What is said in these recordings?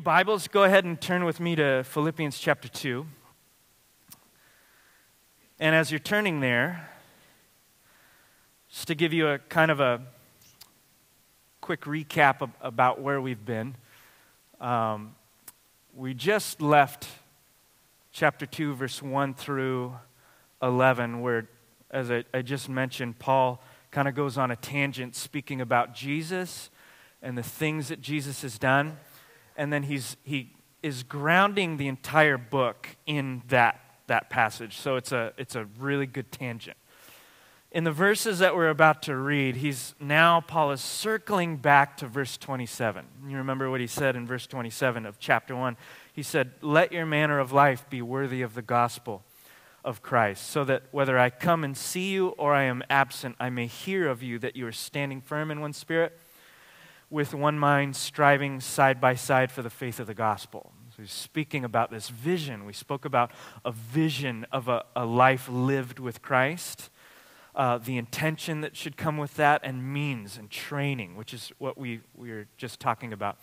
your Bibles, go ahead and turn with me to Philippians chapter 2. And as you're turning there, just to give you a kind of a quick recap of, about where we've been, um, we just left chapter 2, verse 1 through 11, where, as I, I just mentioned, Paul kind of goes on a tangent speaking about Jesus and the things that Jesus has done. And then he's, he is grounding the entire book in that, that passage. So it's a, it's a really good tangent. In the verses that we're about to read, he's now, Paul is circling back to verse 27. You remember what he said in verse 27 of chapter 1. He said, Let your manner of life be worthy of the gospel of Christ, so that whether I come and see you or I am absent, I may hear of you that you are standing firm in one spirit, with one mind, striving side by side for the faith of the gospel. So he's speaking about this vision. We spoke about a vision of a, a life lived with Christ. Uh, the intention that should come with that, and means and training, which is what we, we were just talking about.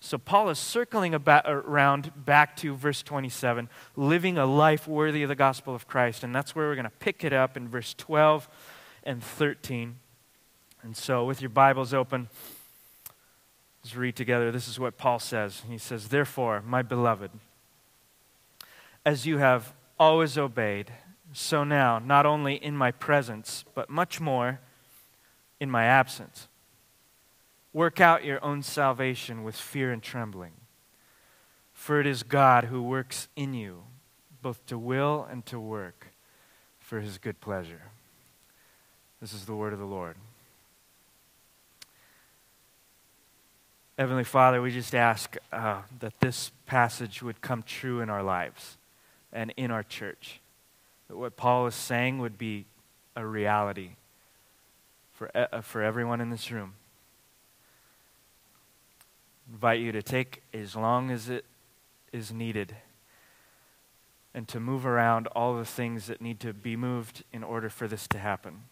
So Paul is circling about, around back to verse 27, living a life worthy of the gospel of Christ. And that's where we're going to pick it up in verse 12 and 13. And so, with your Bibles open, let's read together. This is what Paul says. He says, Therefore, my beloved, as you have always obeyed, so now, not only in my presence, but much more in my absence Work out your own salvation with fear and trembling. For it is God who works in you, both to will and to work for his good pleasure. This is the word of the Lord. Heavenly Father, we just ask uh, that this passage would come true in our lives and in our church. That what Paul is saying would be a reality for, uh, for everyone in this room invite you to take as long as it is needed and to move around all the things that need to be moved in order for this to happen.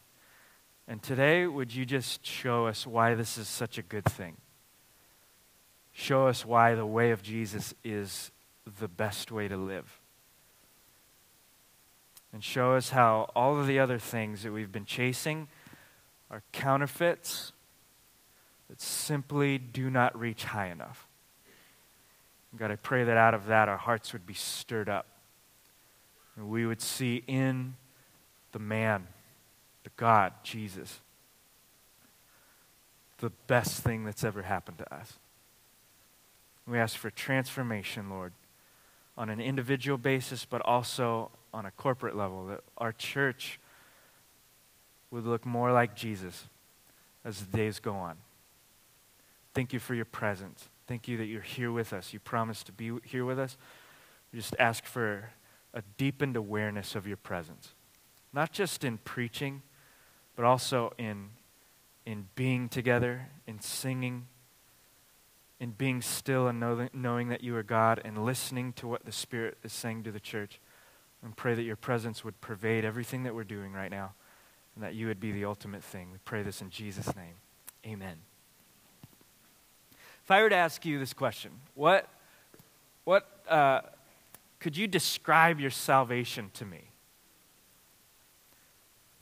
And today, would you just show us why this is such a good thing? Show us why the way of Jesus is the best way to live. And show us how all of the other things that we've been chasing are counterfeits that simply do not reach high enough. God, I pray that out of that our hearts would be stirred up. And we would see in the man, the God, Jesus, the best thing that's ever happened to us. We ask for transformation, Lord, on an individual basis, but also on a corporate level, that our church would look more like Jesus as the days go on. Thank you for your presence. Thank you that you're here with us. You promised to be here with us. We just ask for a deepened awareness of your presence, not just in preaching, but also in, in being together, in singing, in being still and knowing that you are God, and listening to what the Spirit is saying to the church. And pray that your presence would pervade everything that we're doing right now, and that you would be the ultimate thing. We pray this in Jesus' name. Amen. If I were to ask you this question, what, what uh, could you describe your salvation to me?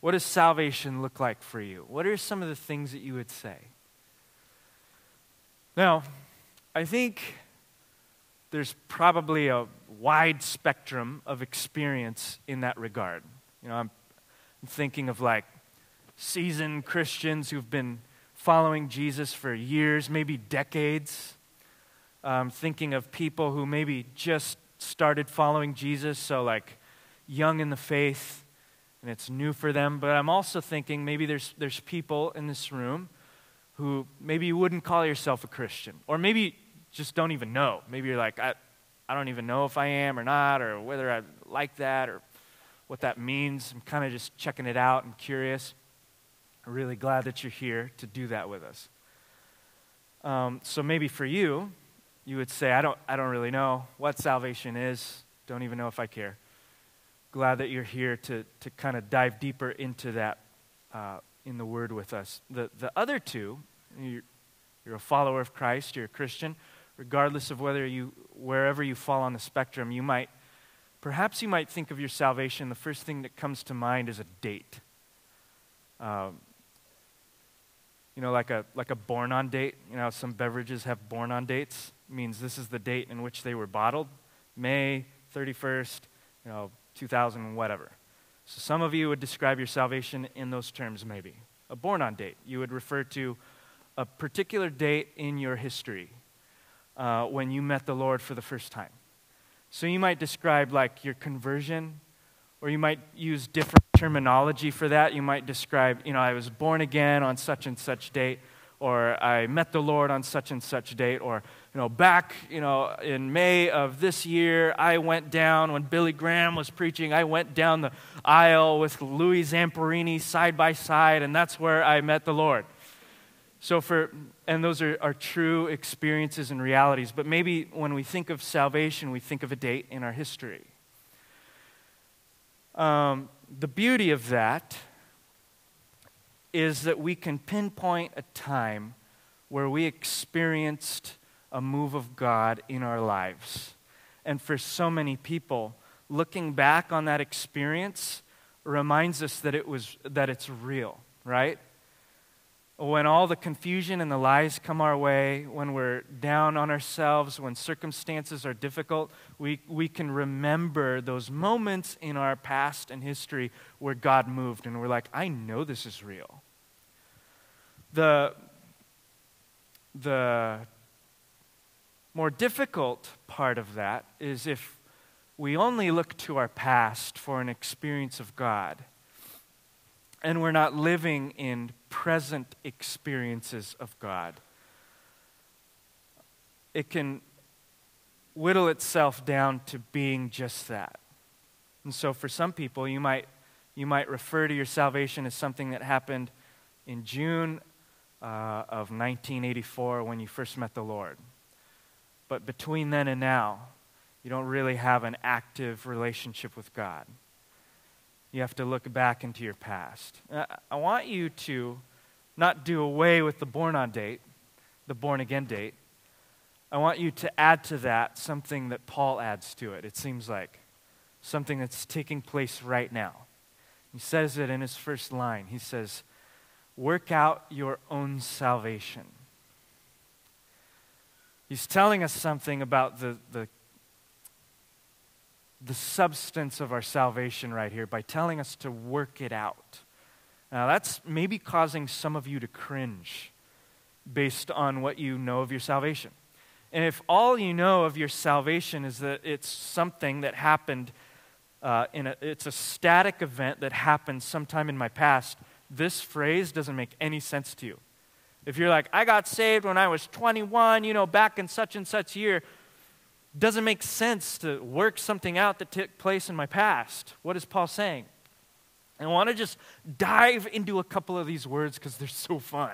What does salvation look like for you? What are some of the things that you would say? Now, I think there's probably a wide spectrum of experience in that regard. You know, I'm, I'm thinking of like seasoned Christians who've been following Jesus for years, maybe decades. I'm thinking of people who maybe just started following Jesus, so like young in the faith, and it's new for them. But I'm also thinking maybe there's, there's people in this room who maybe you wouldn't call yourself a Christian, or maybe just don't even know. Maybe you're like, I, I don't even know if I am or not, or whether I like that, or what that means. I'm kind of just checking it out. I'm curious. I'm really glad that you're here to do that with us. Um, so maybe for you, you would say, I don't, I don't really know what salvation is. Don't even know if I care. Glad that you're here to, to kind of dive deeper into that uh, in the Word with us. The, the other two, you're, you're a follower of Christ, you're a Christian, regardless of whether you, wherever you fall on the spectrum, you might, perhaps you might think of your salvation, the first thing that comes to mind is a date. Um, you know, like a, like a born on date. You know, some beverages have born on dates. It means this is the date in which they were bottled May 31st, you know, 2000, whatever. So some of you would describe your salvation in those terms, maybe. A born on date. You would refer to a particular date in your history uh, when you met the Lord for the first time. So you might describe like your conversion, or you might use different terminology for that. You might describe, you know, I was born again on such and such date, or I met the Lord on such and such date, or, you know, back, you know, in May of this year, I went down when Billy Graham was preaching, I went down the aisle with Louis Zamperini side by side, and that's where I met the Lord. So, for, and those are, are true experiences and realities, but maybe when we think of salvation, we think of a date in our history. Um, the beauty of that is that we can pinpoint a time where we experienced a move of God in our lives. And for so many people, looking back on that experience reminds us that it was that it's real, right? When all the confusion and the lies come our way, when we're down on ourselves, when circumstances are difficult, we, we can remember those moments in our past and history where God moved, and we're like, I know this is real. The, the more difficult part of that is if we only look to our past for an experience of God and we're not living in present experiences of God. It can whittle itself down to being just that. And so for some people, you might, you might refer to your salvation as something that happened in June uh, of 1984 when you first met the Lord. But between then and now, you don't really have an active relationship with God you have to look back into your past. I want you to not do away with the born on date, the born again date. I want you to add to that something that Paul adds to it, it seems like. Something that's taking place right now. He says it in his first line. He says, Work out your own salvation. He's telling us something about the, the the substance of our salvation right here by telling us to work it out. Now, that's maybe causing some of you to cringe based on what you know of your salvation. And if all you know of your salvation is that it's something that happened, uh, in a, it's a static event that happened sometime in my past, this phrase doesn't make any sense to you. If you're like, I got saved when I was 21, you know, back in such and such year, doesn't make sense to work something out that took place in my past. What is Paul saying? I want to just dive into a couple of these words because they're so fun.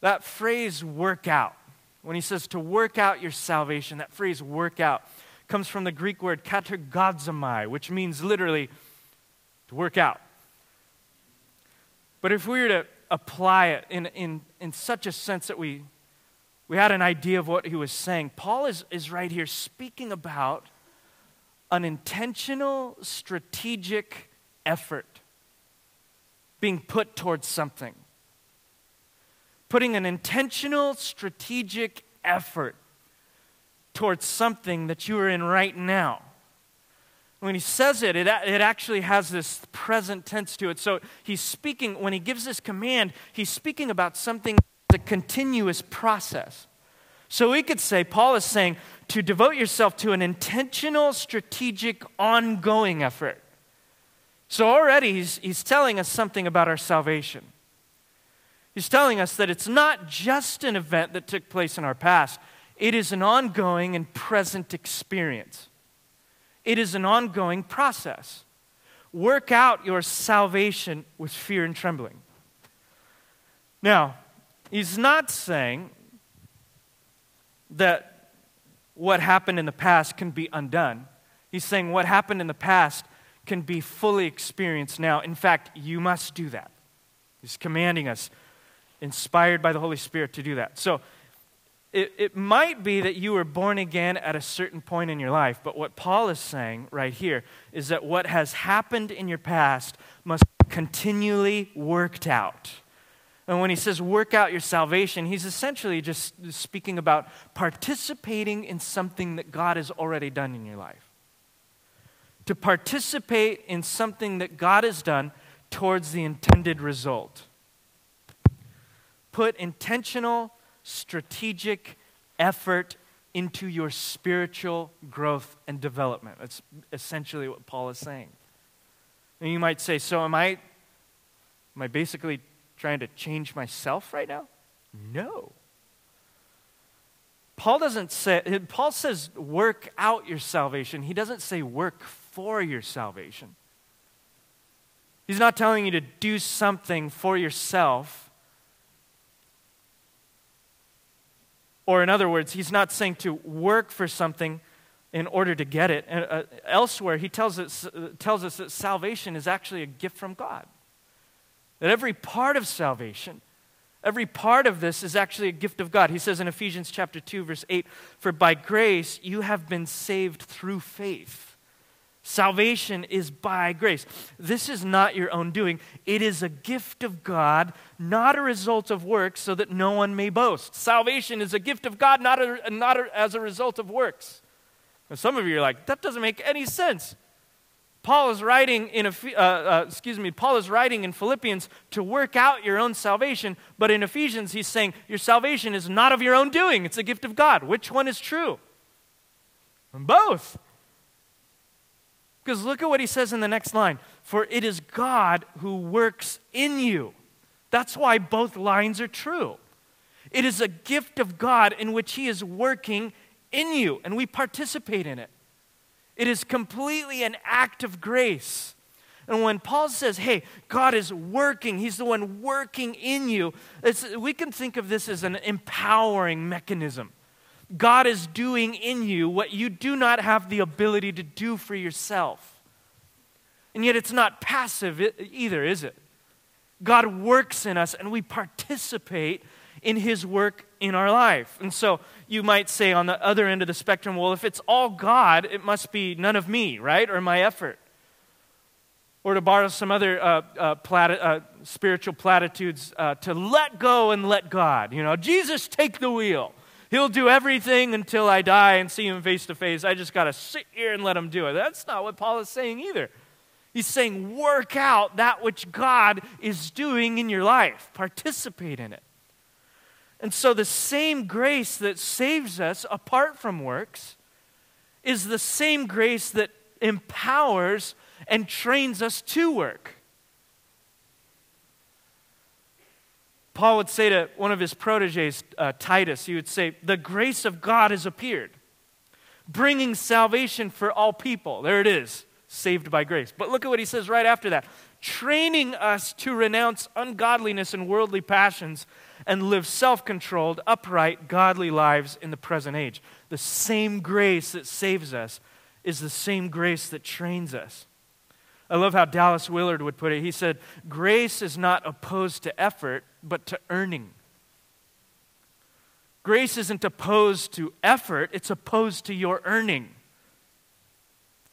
That phrase, work out, when he says to work out your salvation, that phrase, work out, comes from the Greek word katergazomai, which means literally to work out. But if we were to apply it in, in, in such a sense that we we had an idea of what he was saying. Paul is, is right here speaking about an intentional, strategic effort being put towards something. Putting an intentional, strategic effort towards something that you are in right now. When he says it, it, it actually has this present tense to it. So he's speaking, when he gives this command, he's speaking about something a continuous process. So we could say, Paul is saying to devote yourself to an intentional, strategic, ongoing effort. So already he's, he's telling us something about our salvation. He's telling us that it's not just an event that took place in our past, it is an ongoing and present experience. It is an ongoing process. Work out your salvation with fear and trembling. Now, He's not saying that what happened in the past can be undone. He's saying what happened in the past can be fully experienced now. In fact, you must do that. He's commanding us, inspired by the Holy Spirit, to do that. So, it, it might be that you were born again at a certain point in your life, but what Paul is saying right here is that what has happened in your past must be continually worked out. And when he says work out your salvation, he's essentially just speaking about participating in something that God has already done in your life. To participate in something that God has done towards the intended result. Put intentional strategic effort into your spiritual growth and development. That's essentially what Paul is saying. And you might say, so am I am I basically trying to change myself right now? No. Paul doesn't say Paul says work out your salvation. He doesn't say work for your salvation. He's not telling you to do something for yourself Or, in other words, he's not saying to work for something in order to get it. Uh, elsewhere, he tells us, uh, tells us that salvation is actually a gift from God. That every part of salvation, every part of this is actually a gift of God. He says in Ephesians chapter 2, verse 8, For by grace you have been saved through faith. Salvation is by grace. This is not your own doing. It is a gift of God, not a result of works, so that no one may boast. Salvation is a gift of God, not, a, not a, as a result of works. Now, some of you are like, that doesn't make any sense. Paul is writing in, uh, uh, excuse me, Paul is writing in Philippians to work out your own salvation, but in Ephesians he's saying your salvation is not of your own doing; it's a gift of God. Which one is true? Both. Because look at what he says in the next line For it is God who works in you. That's why both lines are true. It is a gift of God in which he is working in you, and we participate in it. It is completely an act of grace. And when Paul says, hey, God is working, he's the one working in you, we can think of this as an empowering mechanism. God is doing in you what you do not have the ability to do for yourself. And yet it's not passive either, is it? God works in us and we participate in his work in our life. And so you might say on the other end of the spectrum, well, if it's all God, it must be none of me, right? Or my effort. Or to borrow some other uh, uh, plati- uh, spiritual platitudes, uh, to let go and let God. You know, Jesus, take the wheel. He'll do everything until I die and see him face to face. I just got to sit here and let him do it. That's not what Paul is saying either. He's saying, work out that which God is doing in your life, participate in it. And so, the same grace that saves us apart from works is the same grace that empowers and trains us to work. Paul would say to one of his proteges, uh, Titus, he would say, The grace of God has appeared, bringing salvation for all people. There it is, saved by grace. But look at what he says right after that training us to renounce ungodliness and worldly passions and live self controlled, upright, godly lives in the present age. The same grace that saves us is the same grace that trains us. I love how Dallas Willard would put it. He said, Grace is not opposed to effort, but to earning. Grace isn't opposed to effort, it's opposed to your earning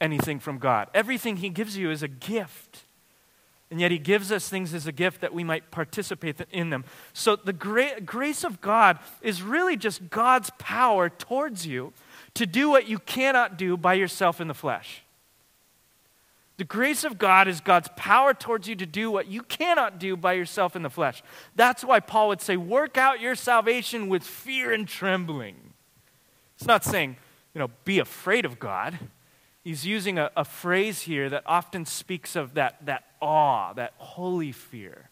anything from God. Everything He gives you is a gift. And yet, He gives us things as a gift that we might participate in them. So, the gra- grace of God is really just God's power towards you to do what you cannot do by yourself in the flesh. The grace of God is God's power towards you to do what you cannot do by yourself in the flesh. That's why Paul would say, work out your salvation with fear and trembling. It's not saying, you know, be afraid of God. He's using a, a phrase here that often speaks of that, that awe, that holy fear,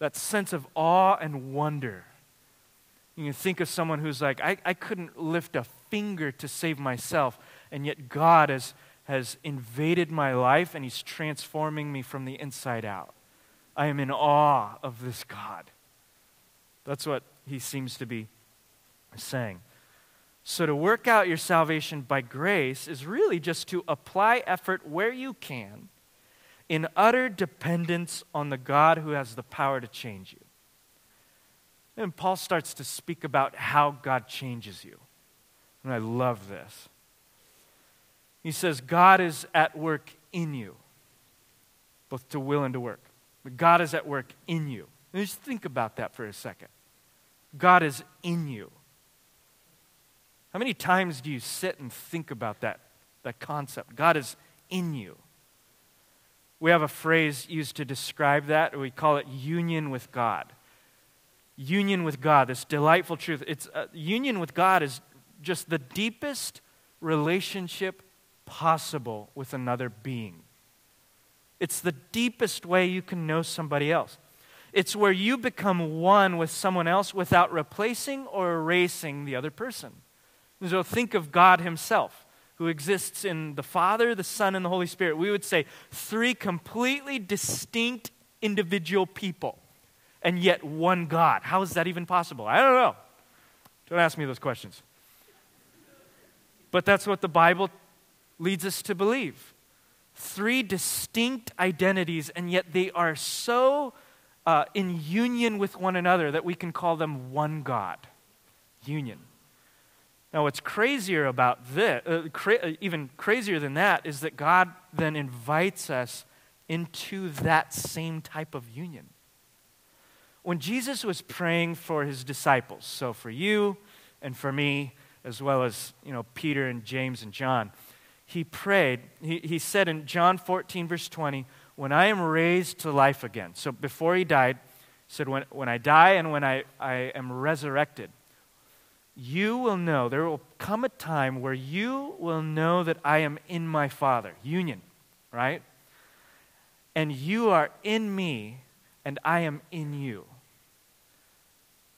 that sense of awe and wonder. You can think of someone who's like, I, I couldn't lift a finger to save myself, and yet God has has invaded my life and He's transforming me from the inside out. I am in awe of this God. That's what He seems to be saying. So, to work out your salvation by grace is really just to apply effort where you can in utter dependence on the God who has the power to change you. And Paul starts to speak about how God changes you. And I love this. He says, God is at work in you, both to will and to work. But God is at work in you. And just think about that for a second. God is in you. How many times do you sit and think about that, that concept? God is in you. We have a phrase used to describe that. We call it union with God. Union with God, this delightful truth. It's uh, union with God is just the deepest relationship possible with another being. It's the deepest way you can know somebody else. It's where you become one with someone else without replacing or erasing the other person. So think of God Himself, who exists in the Father, the Son, and the Holy Spirit. We would say three completely distinct individual people, and yet one God. How is that even possible? I don't know. Don't ask me those questions. But that's what the Bible leads us to believe. Three distinct identities, and yet they are so uh, in union with one another that we can call them one God. Union. Now, what's crazier about this, uh, cra- uh, even crazier than that, is that God then invites us into that same type of union. When Jesus was praying for his disciples, so for you and for me, as well as you know, Peter and James and John, he prayed, he, he said in John 14, verse 20, When I am raised to life again. So before he died, he said, When, when I die and when I, I am resurrected, you will know, there will come a time where you will know that I am in my Father. Union, right? And you are in me, and I am in you.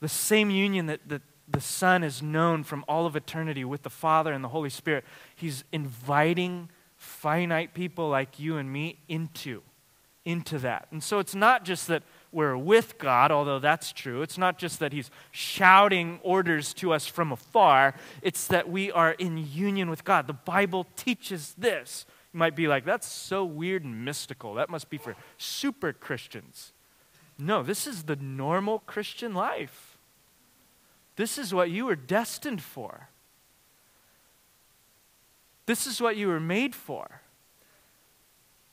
The same union that, that the Son is known from all of eternity with the Father and the Holy Spirit. He's inviting finite people like you and me into, into that. And so it's not just that we're with God, although that's true. It's not just that He's shouting orders to us from afar, it's that we are in union with God. The Bible teaches this. You might be like, that's so weird and mystical. That must be for super Christians. No, this is the normal Christian life. This is what you were destined for. This is what you were made for.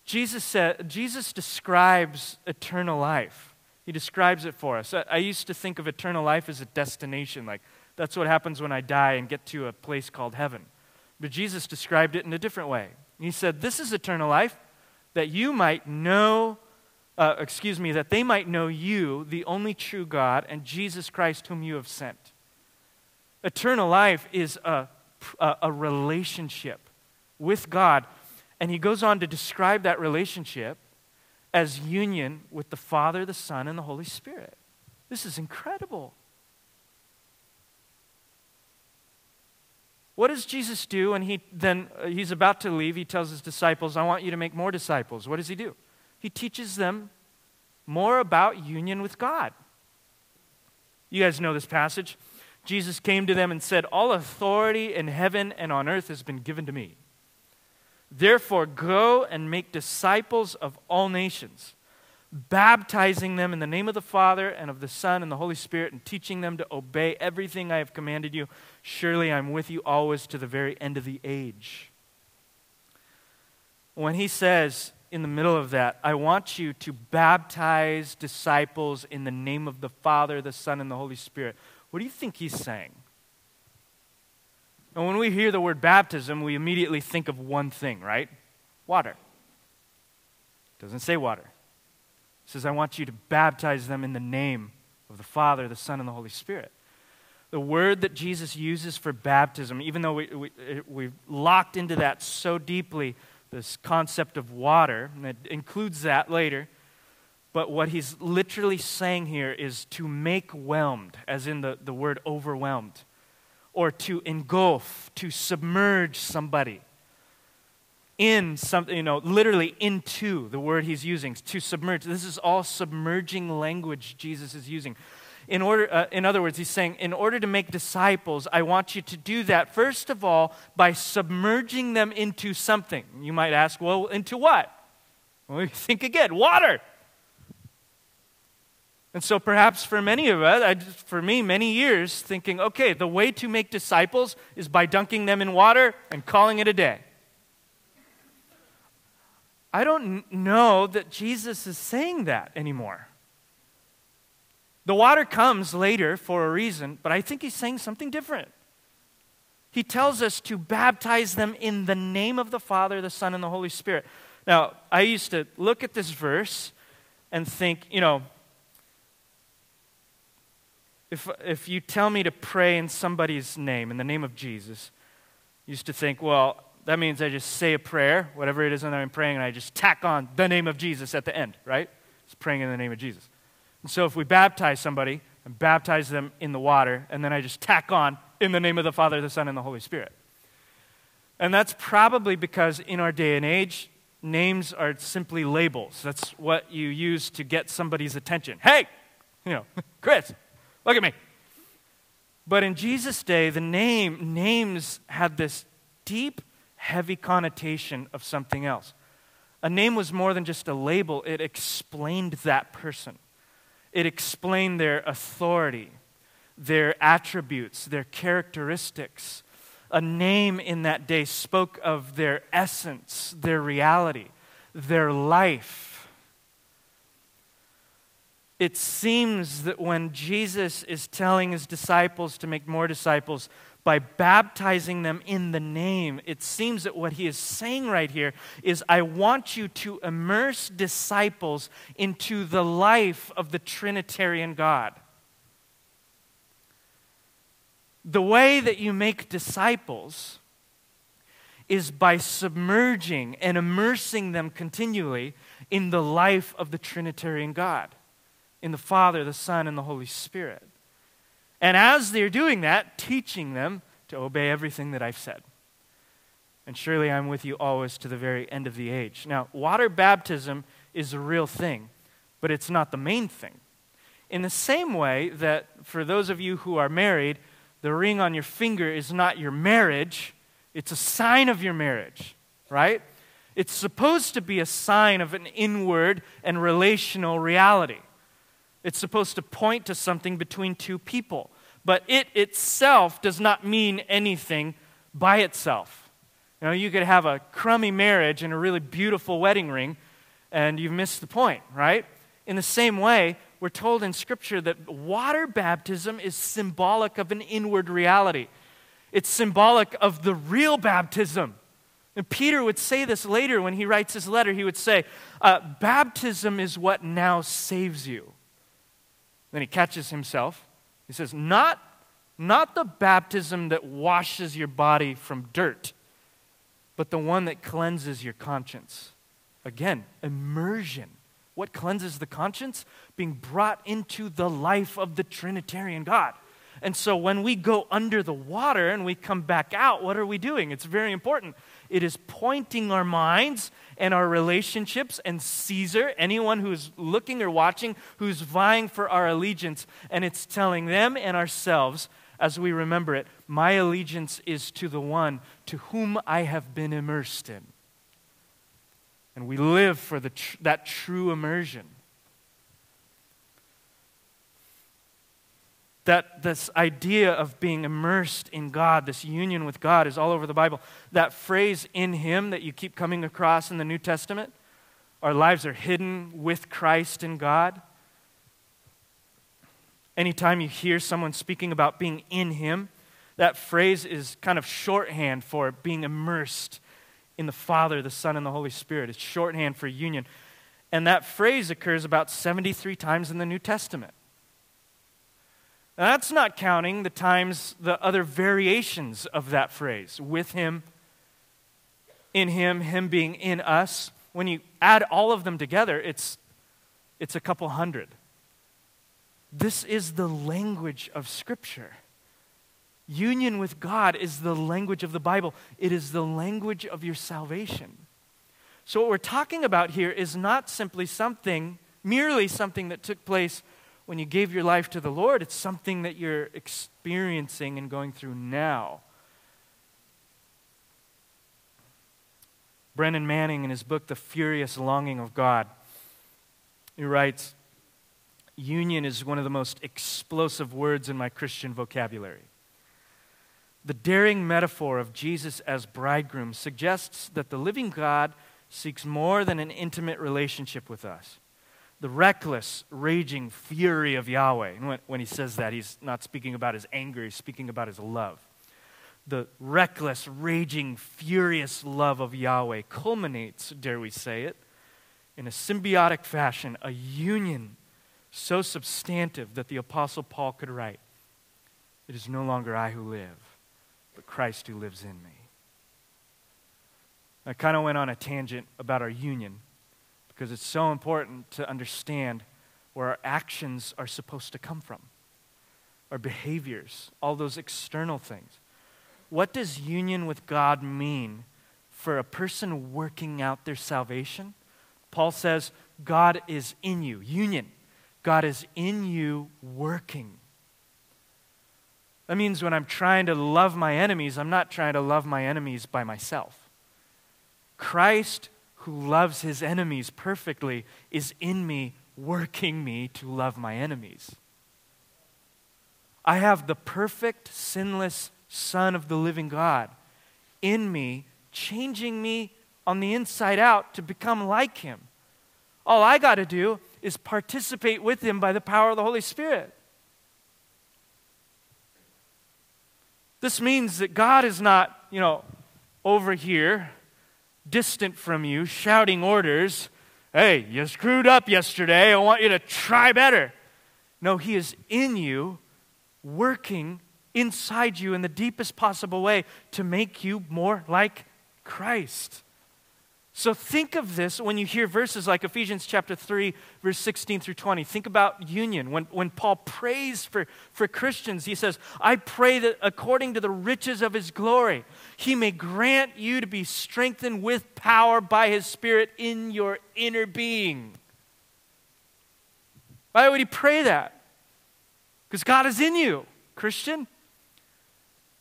Jesus said Jesus describes eternal life. He describes it for us. I, used to think of eternal life as a destination, like that's what happens when I die and get to a place called heaven. But Jesus described it in a different way. He said, This is eternal life, that you might know, uh, excuse me, that they might know you, the only true God, and Jesus Christ, whom you have sent. Eternal life is a, a, a relationship with God. And he goes on to describe that relationship as union with the Father, the Son, and the Holy Spirit. This is incredible. What does Jesus do when he then uh, he's about to leave? He tells his disciples, "I want you to make more disciples." What does he do? He teaches them more about union with God. You guys know this passage. Jesus came to them and said, "All authority in heaven and on earth has been given to me." Therefore, go and make disciples of all nations, baptizing them in the name of the Father and of the Son and the Holy Spirit, and teaching them to obey everything I have commanded you. Surely I'm with you always to the very end of the age. When he says in the middle of that, I want you to baptize disciples in the name of the Father, the Son, and the Holy Spirit, what do you think he's saying? And when we hear the word baptism, we immediately think of one thing, right? Water. It doesn't say water. It says, I want you to baptize them in the name of the Father, the Son, and the Holy Spirit. The word that Jesus uses for baptism, even though we, we, we've locked into that so deeply, this concept of water, and it includes that later, but what he's literally saying here is to make whelmed, as in the, the word overwhelmed or to engulf, to submerge somebody in something, you know, literally into the word he's using, to submerge. This is all submerging language Jesus is using. In, order, uh, in other words, he's saying, in order to make disciples, I want you to do that, first of all, by submerging them into something. You might ask, well, into what? Well, think again water. And so perhaps for many of us, I, for me, many years, thinking, okay, the way to make disciples is by dunking them in water and calling it a day. I don't know that Jesus is saying that anymore. The water comes later for a reason, but I think he's saying something different. He tells us to baptize them in the name of the Father, the Son, and the Holy Spirit. Now, I used to look at this verse and think, you know, if, if you tell me to pray in somebody's name, in the name of Jesus, used to think, well, that means I just say a prayer, whatever it is that I'm praying, and I just tack on the name of Jesus at the end, right? It's praying in the name of Jesus. And so if we baptize somebody and baptize them in the water, and then I just tack on in the name of the Father, the Son, and the Holy Spirit. And that's probably because in our day and age, names are simply labels. That's what you use to get somebody's attention. Hey, you know, Chris, look at me. But in Jesus' day, the name, names had this deep heavy connotation of something else. A name was more than just a label, it explained that person, it explained their authority, their attributes, their characteristics. A name in that day spoke of their essence, their reality, their life. It seems that when Jesus is telling his disciples to make more disciples, by baptizing them in the name, it seems that what he is saying right here is I want you to immerse disciples into the life of the Trinitarian God. The way that you make disciples is by submerging and immersing them continually in the life of the Trinitarian God, in the Father, the Son, and the Holy Spirit. And as they're doing that, teaching them to obey everything that I've said. And surely I'm with you always to the very end of the age. Now, water baptism is a real thing, but it's not the main thing. In the same way that for those of you who are married, the ring on your finger is not your marriage, it's a sign of your marriage, right? It's supposed to be a sign of an inward and relational reality. It's supposed to point to something between two people. But it itself does not mean anything by itself. You know, you could have a crummy marriage and a really beautiful wedding ring, and you've missed the point, right? In the same way, we're told in Scripture that water baptism is symbolic of an inward reality. It's symbolic of the real baptism. And Peter would say this later when he writes his letter. He would say, uh, Baptism is what now saves you. Then he catches himself. He says, not, not the baptism that washes your body from dirt, but the one that cleanses your conscience. Again, immersion. What cleanses the conscience? Being brought into the life of the Trinitarian God. And so when we go under the water and we come back out, what are we doing? It's very important. It is pointing our minds and our relationships and Caesar, anyone who's looking or watching, who's vying for our allegiance, and it's telling them and ourselves as we remember it, my allegiance is to the one to whom I have been immersed in. And we live for the tr- that true immersion. That this idea of being immersed in God, this union with God, is all over the Bible. That phrase in Him that you keep coming across in the New Testament, our lives are hidden with Christ in God. Anytime you hear someone speaking about being in Him, that phrase is kind of shorthand for being immersed in the Father, the Son, and the Holy Spirit. It's shorthand for union. And that phrase occurs about 73 times in the New Testament. Now, that's not counting the times, the other variations of that phrase with Him, in Him, Him being in us. When you add all of them together, it's, it's a couple hundred. This is the language of Scripture. Union with God is the language of the Bible, it is the language of your salvation. So, what we're talking about here is not simply something, merely something that took place when you gave your life to the Lord, it's something that you're experiencing and going through now. Brennan Manning, in his book, The Furious Longing of God, he writes Union is one of the most explosive words in my Christian vocabulary. The daring metaphor of Jesus as bridegroom suggests that the living God seeks more than an intimate relationship with us. The reckless, raging fury of Yahweh, when, when he says that, he's not speaking about his anger, he's speaking about his love. The reckless, raging, furious love of Yahweh culminates, dare we say it, in a symbiotic fashion, a union so substantive that the Apostle Paul could write, It is no longer I who live, but Christ who lives in me. I kind of went on a tangent about our union because it's so important to understand where our actions are supposed to come from, our behaviors, all those external things. What does union with God mean for a person working out their salvation? Paul says, God is in you. Union. God is in you working. That means when I'm trying to love my enemies, I'm not trying to love my enemies by myself. Christ, who loves his enemies perfectly, is in me, working me to love my enemies. I have the perfect, sinless Son of the living God in me, changing me on the inside out to become like him. All I got to do is participate with him by the power of the Holy Spirit. This means that God is not, you know, over here, distant from you, shouting orders. Hey, you screwed up yesterday. I want you to try better. No, He is in you, working inside you in the deepest possible way to make you more like Christ. So think of this when you hear verses like Ephesians chapter 3, verse 16 through 20. Think about union. When, when Paul prays for, for Christians, he says, I pray that according to the riches of his glory, he may grant you to be strengthened with power by his Spirit in your inner being. Why would he pray that? Because God is in you, Christian.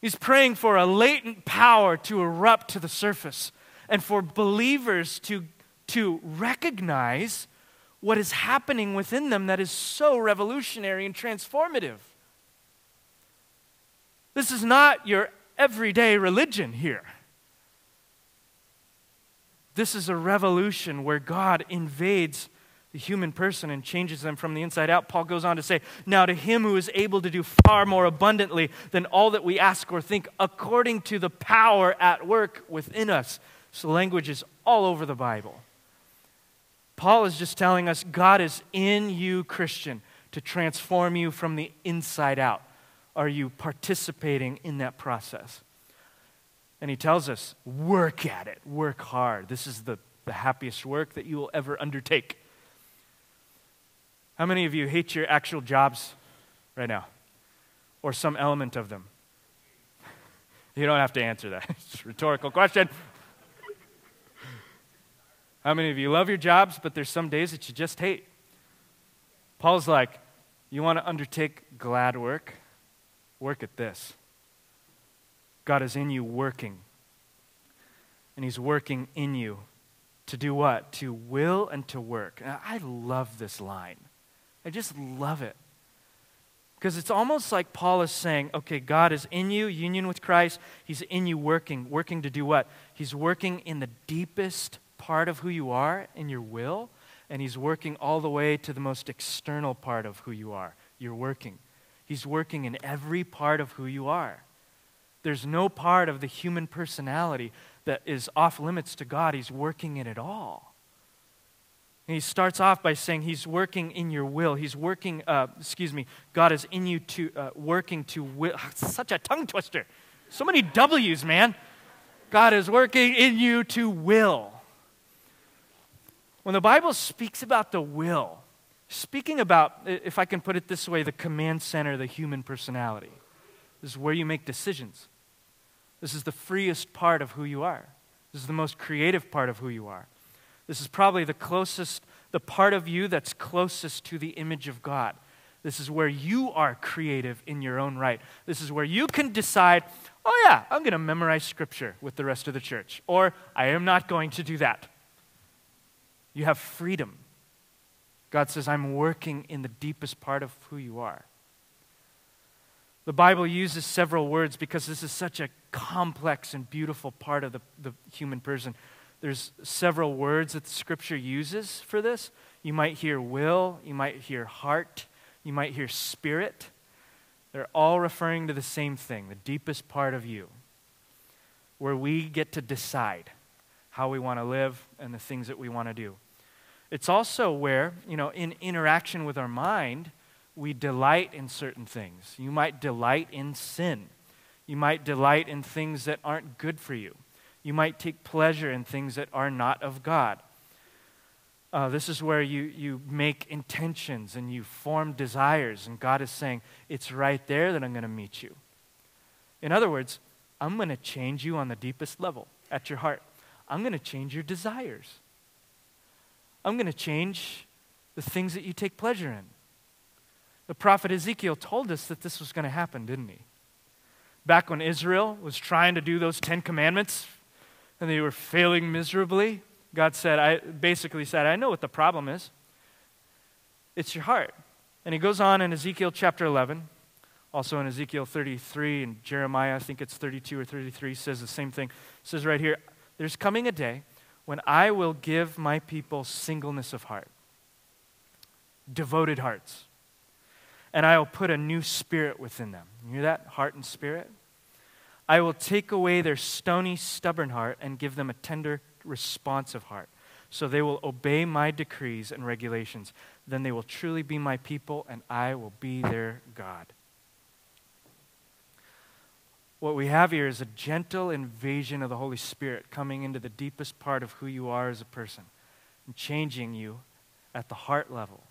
He's praying for a latent power to erupt to the surface and for believers to, to recognize what is happening within them that is so revolutionary and transformative. This is not your everyday religion here. This is a revolution where God invades the human person and changes them from the inside out. Paul goes on to say, Now to him who is able to do far more abundantly than all that we ask or think, according to the power at work within us. So, language is all over the Bible. Paul is just telling us God is in you, Christian, to transform you from the inside out. Are you participating in that process? And he tells us, work at it, work hard. This is the, the happiest work that you will ever undertake. How many of you hate your actual jobs right now? Or some element of them? You don't have to answer that. It's a rhetorical question. How many of you love your jobs, but there's some days that you just hate? Paul's like, you want to undertake glad work? Work at this. God is in you working. And He's working in you to do what? To will and to work. Now, I love this line. I just love it. Because it's almost like Paul is saying, okay, God is in you, union with Christ. He's in you working. Working to do what? He's working in the deepest part of who you are in your will, and He's working all the way to the most external part of who you are. You're working. He's working in every part of who you are. There's no part of the human personality that is off limits to God. He's working in it all. And he starts off by saying he's working in your will. He's working, uh, excuse me, God is in you to uh, working to will. Such a tongue twister. So many W's, man. God is working in you to will. When the Bible speaks about the will, speaking about, if I can put it this way, the command center, the human personality, this is where you make decisions. This is the freest part of who you are. This is the most creative part of who you are. This is probably the closest, the part of you that's closest to the image of God. This is where you are creative in your own right. This is where you can decide, oh, yeah, I'm going to memorize scripture with the rest of the church, or I am not going to do that. You have freedom. God says, I'm working in the deepest part of who you are. The Bible uses several words because this is such a complex and beautiful part of the, the human person. There's several words that the scripture uses for this. You might hear will, you might hear heart, you might hear spirit. They're all referring to the same thing, the deepest part of you, where we get to decide how we want to live and the things that we want to do. It's also where, you know, in interaction with our mind, we delight in certain things. You might delight in sin. You might delight in things that aren't good for you. You might take pleasure in things that are not of God. Uh, this is where you, you make intentions and you form desires, and God is saying, It's right there that I'm going to meet you. In other words, I'm going to change you on the deepest level at your heart. I'm going to change your desires. I'm going to change the things that you take pleasure in. The prophet Ezekiel told us that this was going to happen, didn't he? Back when Israel was trying to do those Ten Commandments and they were failing miserably, God said, I basically said, I know what the problem is. It's your heart. And he goes on in Ezekiel chapter 11, also in Ezekiel 33 and Jeremiah, I think it's 32 or 33, says the same thing. It says right here, there's coming a day when I will give my people singleness of heart, devoted hearts and I will put a new spirit within them. You hear that? Heart and spirit. I will take away their stony, stubborn heart and give them a tender, responsive heart. So they will obey my decrees and regulations. Then they will truly be my people, and I will be their God. What we have here is a gentle invasion of the Holy Spirit coming into the deepest part of who you are as a person and changing you at the heart level,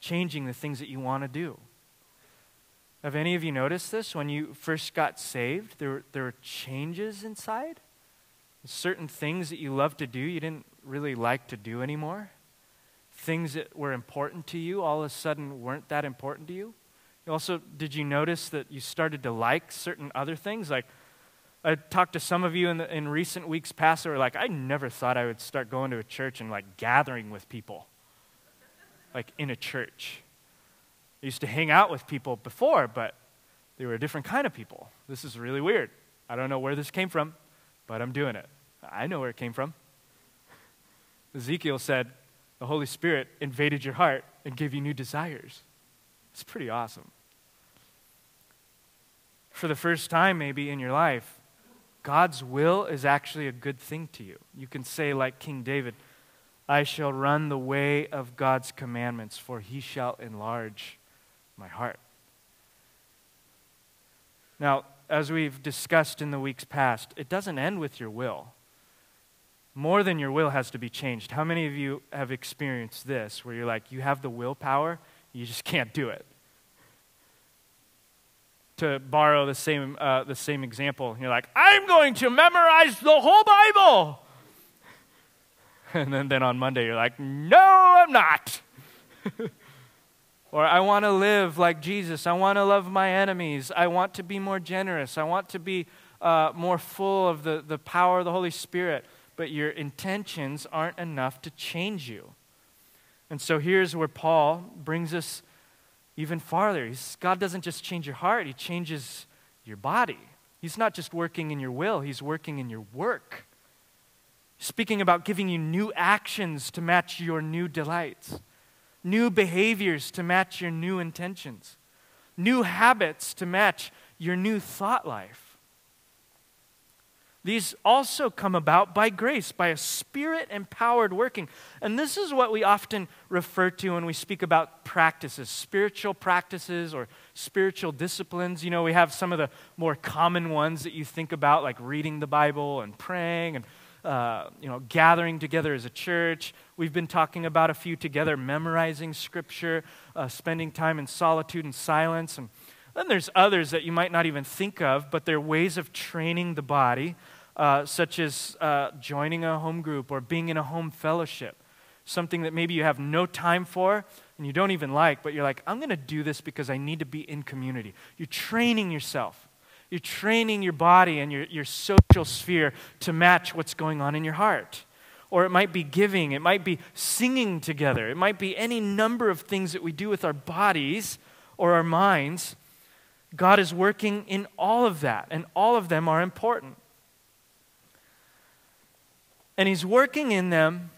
changing the things that you want to do. Have any of you noticed this? When you first got saved, there, were, there were changes inside? Certain things that you loved to do, you didn't really like to do anymore. Things that were important to you all of a sudden weren't that important to you. Also, did you notice that you started to like certain other things? Like, I talked to some of you in, the, in recent weeks past who were like, I never thought I would start going to a church and like gathering with people, like in a church. I used to hang out with people before, but they were a different kind of people. This is really weird. I don't know where this came from, but I'm doing it. I know where it came from. Ezekiel said, The Holy Spirit invaded your heart and gave you new desires. It's pretty awesome. For the first time, maybe in your life, God's will is actually a good thing to you. You can say, like King David, I shall run the way of God's commandments, for he shall enlarge my heart. Now, as we've discussed in the weeks past, it doesn't end with your will. More than your will has to be changed. How many of you have experienced this where you're like, you have the willpower, you just can't do it? To borrow the same, uh, the same example, you're like, I'm going to memorize the whole Bible. And then, then on Monday, you're like, no, I'm not. Or I want to live like Jesus. I want to love my enemies. I want to be more generous. I want to be uh, more full of the, the power of the Holy Spirit. But your intentions aren't enough to change you. And so here's where Paul brings us even farther. He's, God doesn't just change your heart, He changes your body. He's not just working in your will, He's working in your work. Speaking about giving you new actions to match your new delights new behaviors to match your new intentions, new habits to match your new thought life. These also come about by grace, by a spirit empowered working. And this is what we often refer to when we speak about practices, spiritual practices or spiritual disciplines. You know, we have some of the more common ones that you think about, like reading the Bible and praying and uh, you know, gathering together as a church. We've been talking about a few together, memorizing scripture, uh, spending time in solitude and silence. And then there's others that you might not even think of, but they're ways of training the body, uh, such as uh, joining a home group or being in a home fellowship. Something that maybe you have no time for and you don't even like, but you're like, I'm going to do this because I need to be in community. You're training yourself. You're training your body and your, your social sphere to match what's going on in your heart. or it might be giving, it might be singing together, it might be any number of things that we do with our bodies or our minds. God is working in all of that, and all of them are important. And He's working in them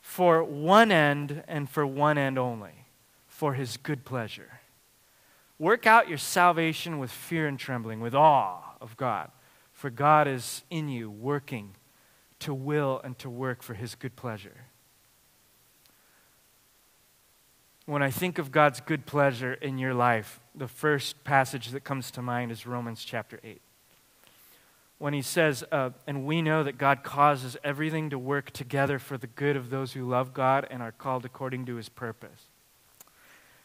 for one end and for one end only for His good pleasure. Work out your salvation with fear and trembling, with awe of God, for God is in you working to will and to work for his good pleasure. When I think of God's good pleasure in your life, the first passage that comes to mind is Romans chapter 8. When he says, uh, and we know that God causes everything to work together for the good of those who love God and are called according to his purpose.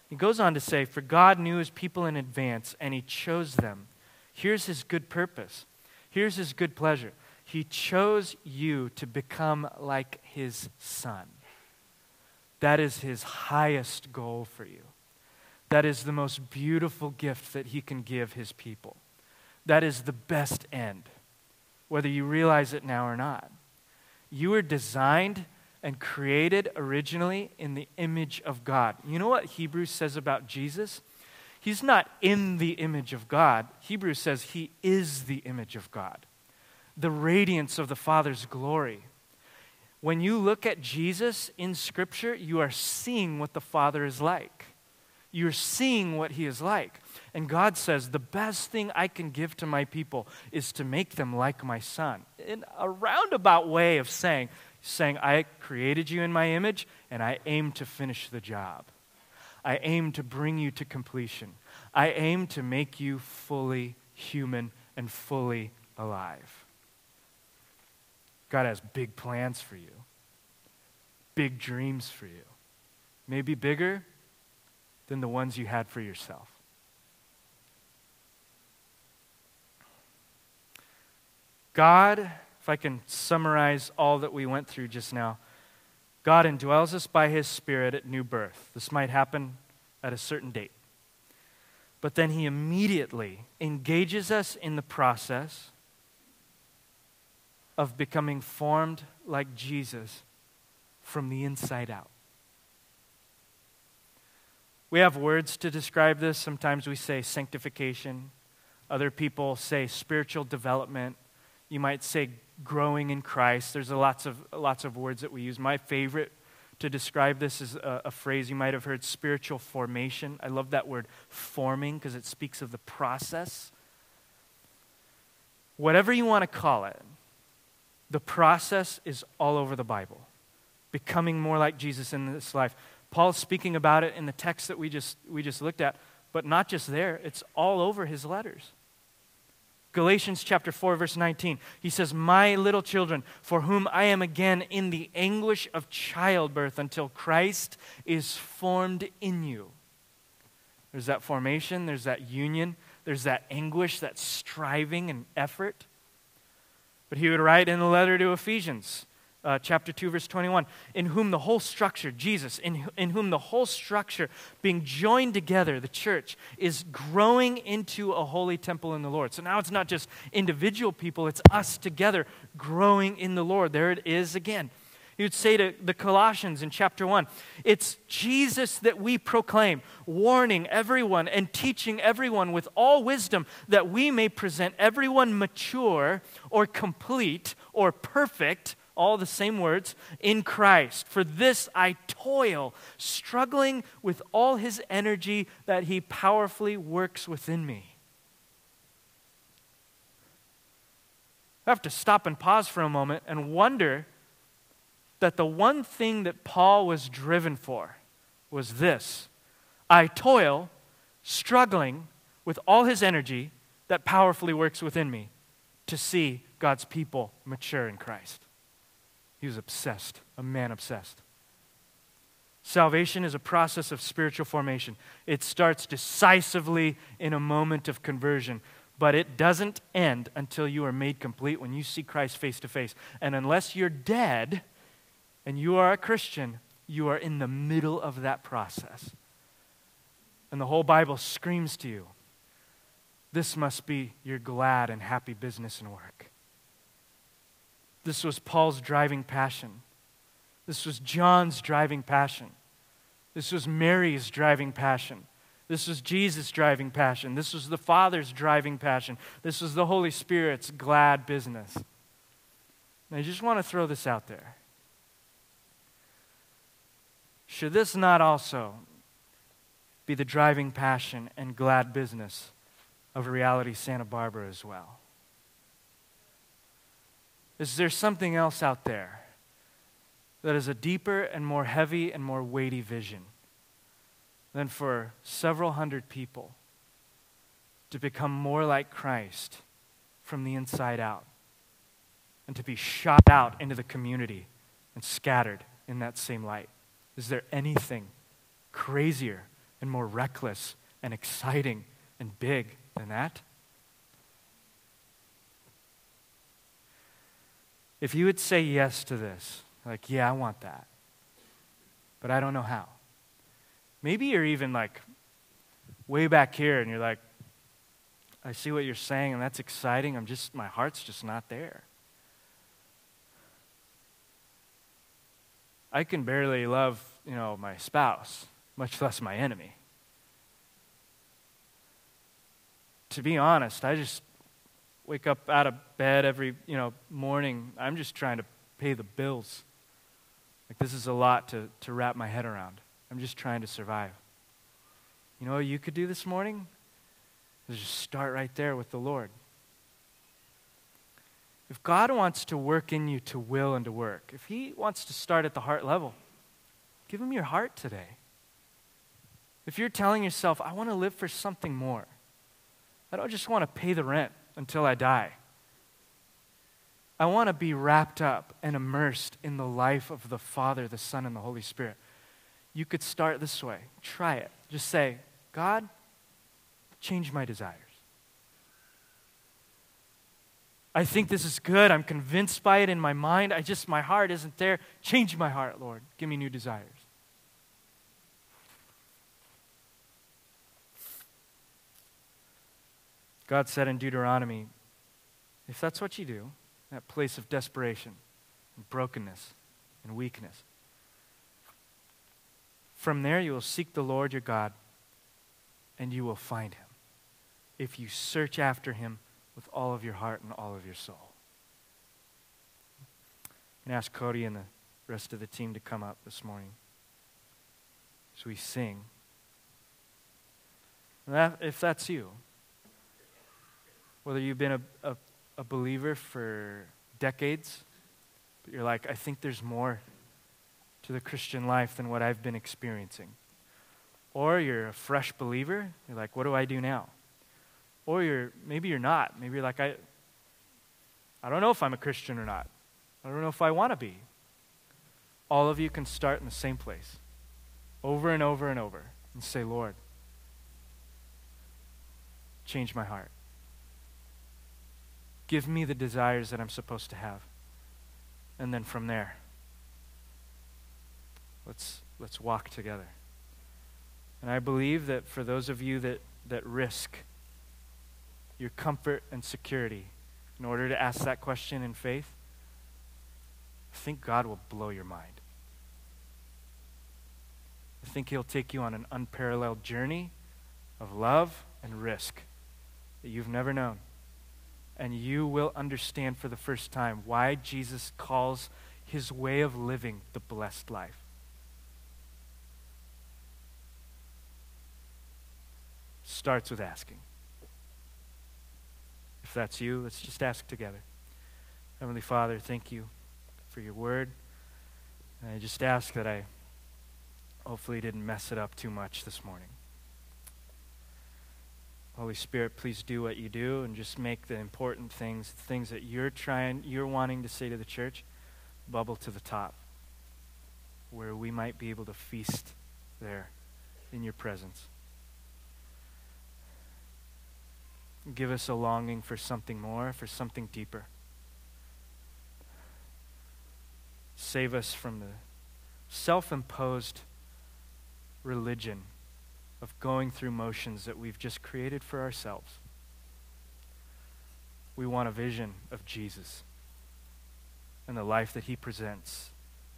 He goes on to say, For God knew his people in advance, and he chose them. Here's his good purpose. Here's his good pleasure he chose you to become like his son. That is his highest goal for you. That is the most beautiful gift that he can give his people. That is the best end, whether you realize it now or not. You were designed and created originally in the image of God. You know what Hebrews says about Jesus? He's not in the image of God. Hebrews says he is the image of God the radiance of the Father's glory. When you look at Jesus in Scripture, you are seeing what the Father is like. You're seeing what He is like. And God says, The best thing I can give to my people is to make them like my Son. In a roundabout way of saying, saying, I created you in my image, and I aim to finish the job. I aim to bring you to completion. I aim to make you fully human and fully alive. God has big plans for you, big dreams for you. Maybe bigger than the ones you had for yourself. God, if I can summarize all that we went through just now, God indwells us by his Spirit at new birth. This might happen at a certain date. But then he immediately engages us in the process of becoming formed like Jesus from the inside out. We have words to describe this. Sometimes we say sanctification. Other people say spiritual development. You might say growing in Christ. There's lots of, lots of words that we use. My favorite to describe this is a, a phrase you might have heard spiritual formation. I love that word forming because it speaks of the process. Whatever you want to call it, the process is all over the Bible, becoming more like Jesus in this life. Paul's speaking about it in the text that we just, we just looked at, but not just there, it's all over his letters. Galatians chapter 4, verse 19, he says, My little children, for whom I am again in the anguish of childbirth until Christ is formed in you. There's that formation, there's that union, there's that anguish, that striving and effort. But he would write in the letter to Ephesians, uh, chapter 2, verse 21, in whom the whole structure, Jesus, in, in whom the whole structure, being joined together, the church, is growing into a holy temple in the Lord. So now it's not just individual people, it's us together growing in the Lord. There it is again. He would say to the Colossians in chapter 1 It's Jesus that we proclaim, warning everyone and teaching everyone with all wisdom that we may present everyone mature or complete or perfect all the same words, in Christ. For this I toil, struggling with all his energy that he powerfully works within me. I have to stop and pause for a moment and wonder that the one thing that Paul was driven for was this I toil, struggling with all his energy that powerfully works within me to see God's people mature in Christ. He was obsessed, a man obsessed. Salvation is a process of spiritual formation. It starts decisively in a moment of conversion, but it doesn't end until you are made complete when you see Christ face to face. And unless you're dead, and you are a Christian, you are in the middle of that process. And the whole Bible screams to you this must be your glad and happy business and work. This was Paul's driving passion. This was John's driving passion. This was Mary's driving passion. This was Jesus' driving passion. This was the Father's driving passion. This was the Holy Spirit's glad business. And I just want to throw this out there. Should this not also be the driving passion and glad business of Reality Santa Barbara as well? Is there something else out there that is a deeper and more heavy and more weighty vision? than for several hundred people to become more like Christ from the inside out and to be shot out into the community and scattered in that same light? Is there anything crazier and more reckless and exciting and big than that? If you would say yes to this, like, yeah, I want that, but I don't know how. Maybe you're even like way back here and you're like, I see what you're saying and that's exciting. I'm just, my heart's just not there. I can barely love, you know, my spouse, much less my enemy. To be honest, I just wake up out of bed every, you know, morning. I'm just trying to pay the bills. Like this is a lot to, to wrap my head around. I'm just trying to survive. You know what you could do this morning? Is just start right there with the Lord. If God wants to work in you to will and to work, if He wants to start at the heart level, give Him your heart today. If you're telling yourself, I want to live for something more, I don't just want to pay the rent until I die. I want to be wrapped up and immersed in the life of the Father, the Son, and the Holy Spirit you could start this way. Try it. Just say, God, change my desires. I think this is good. I'm convinced by it in my mind. I just, my heart isn't there. Change my heart, Lord. Give me new desires. God said in Deuteronomy, if that's what you do, that place of desperation and brokenness and weakness, from there, you will seek the Lord your God, and you will find him if you search after him with all of your heart and all of your soul. And ask Cody and the rest of the team to come up this morning as we sing. That, if that's you, whether you've been a, a, a believer for decades, but you're like, I think there's more to the Christian life than what I've been experiencing. Or you're a fresh believer, you're like, what do I do now? Or you're maybe you're not. Maybe you're like, I I don't know if I'm a Christian or not. I don't know if I want to be. All of you can start in the same place. Over and over and over. And say, Lord, change my heart. Give me the desires that I'm supposed to have. And then from there, Let's, let's walk together. And I believe that for those of you that, that risk your comfort and security in order to ask that question in faith, I think God will blow your mind. I think He'll take you on an unparalleled journey of love and risk that you've never known. And you will understand for the first time why Jesus calls His way of living the blessed life. starts with asking. If that's you, let's just ask together. Heavenly Father, thank you for your word. And I just ask that I hopefully didn't mess it up too much this morning. Holy Spirit, please do what you do and just make the important things, the things that you're trying, you're wanting to say to the church, bubble to the top, where we might be able to feast there in your presence. Give us a longing for something more, for something deeper. Save us from the self imposed religion of going through motions that we've just created for ourselves. We want a vision of Jesus and the life that he presents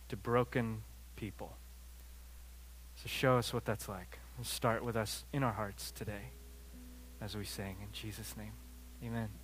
to broken people. So show us what that's like. Start with us in our hearts today as we sing. In Jesus' name, amen.